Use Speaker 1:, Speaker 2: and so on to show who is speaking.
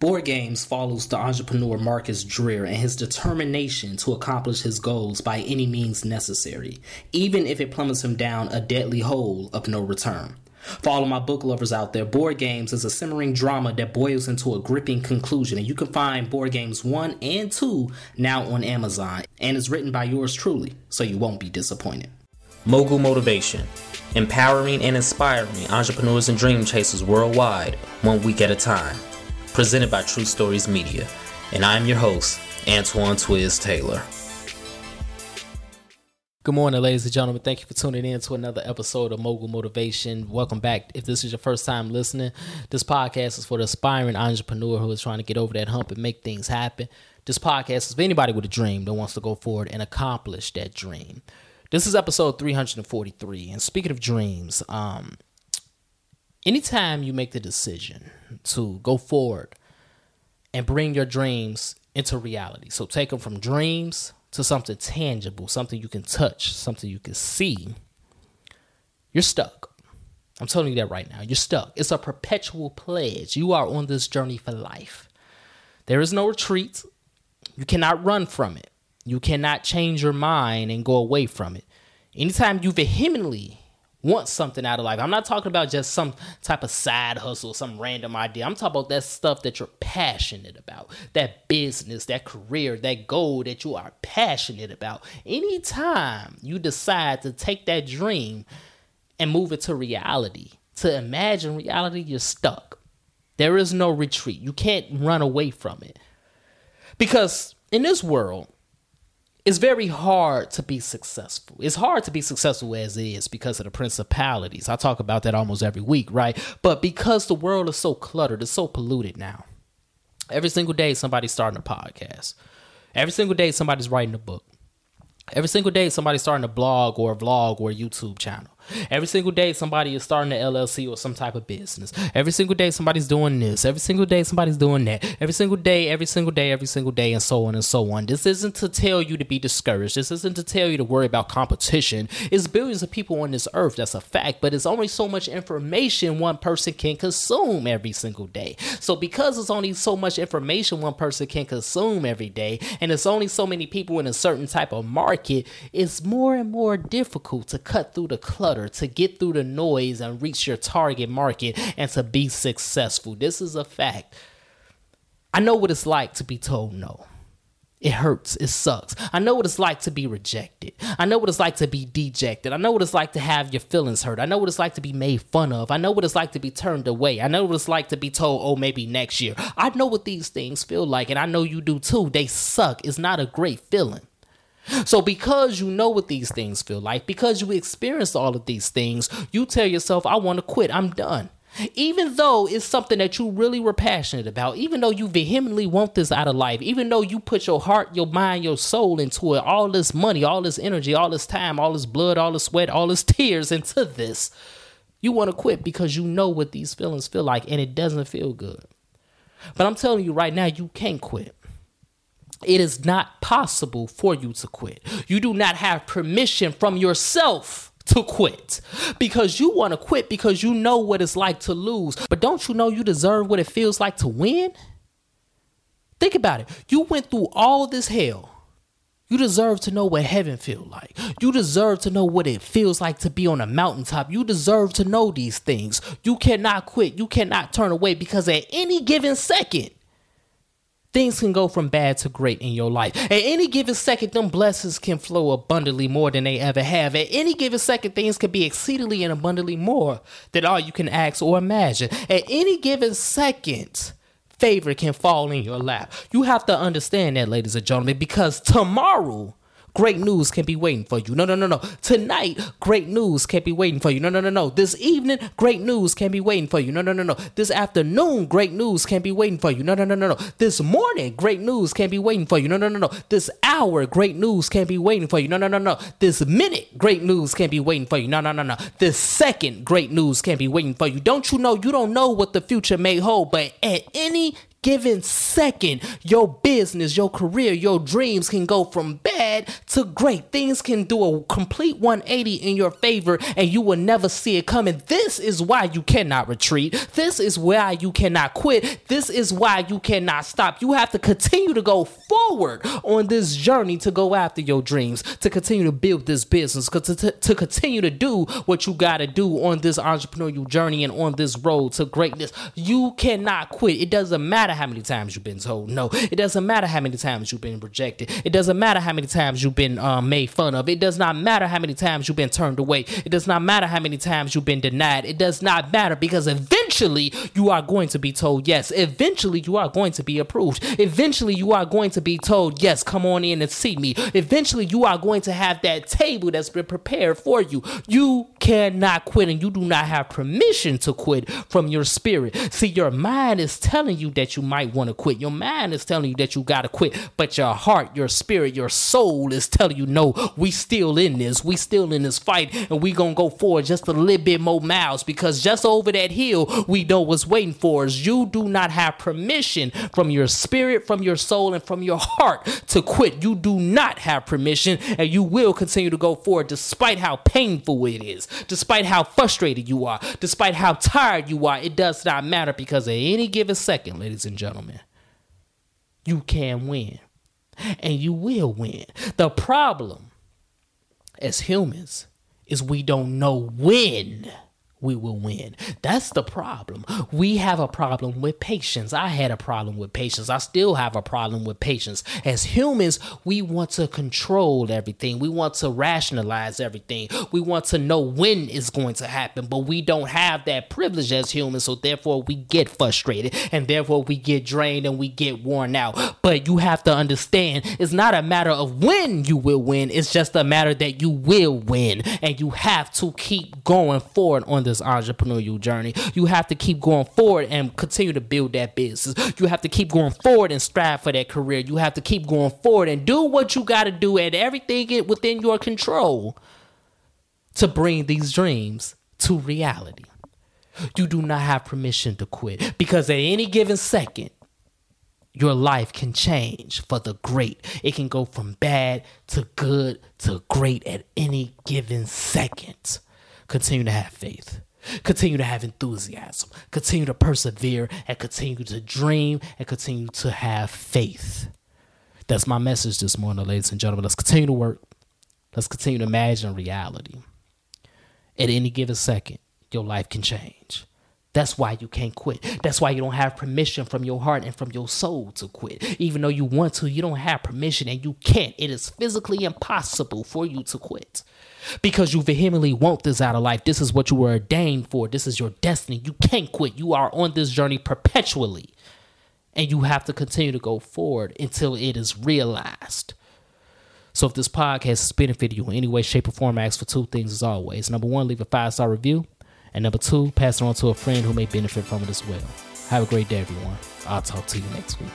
Speaker 1: Board Games follows the entrepreneur Marcus Dreer and his determination to accomplish his goals by any means necessary, even if it plummets him down a deadly hole of no return. For all of my book lovers out there, Board Games is a simmering drama that boils into a gripping conclusion, and you can find Board Games 1 and 2 now on Amazon, and is written by yours truly, so you won't be disappointed. Mogul Motivation Empowering and inspiring entrepreneurs and dream chasers worldwide, one week at a time presented by True Stories Media. And I'm your host, Antoine Twiz Taylor. Good morning, ladies and gentlemen. Thank you for tuning in to another episode of Mogul Motivation. Welcome back. If this is your first time listening, this podcast is for the aspiring entrepreneur who is trying to get over that hump and make things happen. This podcast is for anybody with a dream that wants to go forward and accomplish that dream. This is episode 343. And speaking of dreams, um, anytime you make the decision to go forward and bring your dreams into reality, so take them from dreams to something tangible, something you can touch, something you can see, you're stuck. I'm telling you that right now. You're stuck. It's a perpetual pledge. You are on this journey for life. There is no retreat. You cannot run from it. You cannot change your mind and go away from it. Anytime you vehemently want something out of life. I'm not talking about just some type of side hustle, some random idea. I'm talking about that stuff that you're passionate about, that business, that career, that goal that you are passionate about. Anytime you decide to take that dream and move it to reality, to imagine reality, you're stuck. There is no retreat. You can't run away from it. Because in this world, it's very hard to be successful. It's hard to be successful as it is because of the principalities. I talk about that almost every week, right? But because the world is so cluttered, it's so polluted now. Every single day, somebody's starting a podcast. Every single day, somebody's writing a book. Every single day, somebody's starting a blog or a vlog or a YouTube channel. Every single day, somebody is starting an LLC or some type of business. Every single day, somebody's doing this. Every single day, somebody's doing that. Every single day, every single day, every single day, and so on and so on. This isn't to tell you to be discouraged. This isn't to tell you to worry about competition. It's billions of people on this earth. That's a fact. But it's only so much information one person can consume every single day. So because it's only so much information one person can consume every day, and it's only so many people in a certain type of market, it's more and more difficult to cut through the clutter to get through the noise and reach your target market and to be successful. This is a fact. I know what it's like to be told no. It hurts. It sucks. I know what it's like to be rejected. I know what it's like to be dejected. I know what it's like to have your feelings hurt. I know what it's like to be made fun of. I know what it's like to be turned away. I know what it's like to be told, oh, maybe next year. I know what these things feel like, and I know you do too. They suck. It's not a great feeling. So, because you know what these things feel like, because you experienced all of these things, you tell yourself, I want to quit, I'm done. Even though it's something that you really were passionate about, even though you vehemently want this out of life, even though you put your heart, your mind, your soul into it, all this money, all this energy, all this time, all this blood, all this sweat, all this tears into this, you want to quit because you know what these feelings feel like and it doesn't feel good. But I'm telling you right now, you can't quit it is not possible for you to quit. You do not have permission from yourself to quit because you want to quit because you know what it's like to lose. But don't you know you deserve what it feels like to win? Think about it. You went through all this hell. You deserve to know what heaven feels like. You deserve to know what it feels like to be on a mountaintop. You deserve to know these things. You cannot quit. You cannot turn away because at any given second, things can go from bad to great in your life. At any given second, them blessings can flow abundantly more than they ever have. At any given second, things can be exceedingly and abundantly more than all you can ask or imagine. At any given second, favor can fall in your lap. You have to understand that, ladies and gentlemen, because tomorrow great news can be waiting for you. No, no, no, no. Tonight, great news can be waiting for you. No, no, no, no. This evening, great news can be waiting for you. No, no, no, no. This afternoon, great news can be waiting for you. No, no, no, no, no. This morning, great news can be waiting for you. No, no, no, no. This hour, great news can be waiting for you. No, no, no, no. This minute, great news can be waiting for you. No, no, no, no. This second, great news can be waiting for you. Don't you know you don't know what the future may hold, but at any given second, your business, your career, your dreams can go from bad to great. Things can do a complete 180 in your favor and you will never see it coming. This is why you cannot retreat. This is why you cannot quit. This is why you cannot stop. You have to continue to go forward on this journey to go after your dreams, to continue to build this business, to, to, to continue to do what you got to do on this entrepreneurial journey and on this road to greatness. You cannot quit. It doesn't matter how many times you've been told no. It doesn't matter how many times you've been rejected. It doesn't matter how many times you've been um, made fun of. It does not matter how many times you've been turned away. It does not matter how many times you've been denied. It does not matter because eventually you are going to be told yes. Eventually you are going to be approved. Eventually you are going to be told yes, come on in and see me. Eventually you are going to have that table that's been prepared for you. You cannot quit and you do not have permission to quit from your spirit. See, your mind is telling you that you might want to quit. Your mind is telling you that you got to quit, but your heart, your spirit, your soul is telling you, no, we still in this. We still in this fight and we going to go forward just a little bit more miles because just over that hill, we know what's waiting for us. You do not have permission from your spirit, from your soul, and from your heart to quit. You do not have permission and you will continue to go forward despite how painful it is, despite how frustrated you are, despite how tired you are. It does not matter because at any given second, ladies and gentlemen, you can win and you will win. The problem as humans is we don't know when we will win. That's the problem. We have a problem with patience. I had a problem with patience. I still have a problem with patience. As humans, we want to control everything. We want to rationalize everything. We want to know when it's going to happen, but we don't have that privilege as humans. So therefore, we get frustrated and therefore we get drained and we get worn out. But you have to understand it's not a matter of when you will win, it's just a matter that you will win. And you have to keep going forward on this entrepreneurial journey. You have to keep going forward and continue to build that business. You have to keep going forward and strive for that career. You have to keep going forward and do what you got to do and everything within your control to bring these dreams to reality. You do not have permission to quit because at any given second, your life can change for the great. It can go from bad to good to great at any given second. Continue to have faith. Continue to have enthusiasm. Continue to persevere and continue to dream and continue to have faith. That's my message this morning, ladies and gentlemen. Let's continue to work. Let's continue to imagine reality. At any given second, your life can change. That's why you can't quit. That's why you don't have permission from your heart and from your soul to quit. Even though you want to, you don't have permission and you can't. It is physically impossible for you to quit because you vehemently want this out of life. This is what you were ordained for. This is your destiny. You can't quit. You are on this journey perpetually. And you have to continue to go forward until it is realized. So if this podcast has benefited you in any way, shape, or form, I ask for two things as always. Number one, leave a five star review. And number two, pass it on to a friend who may benefit from it as well. Have a great day, everyone. I'll talk to you next week.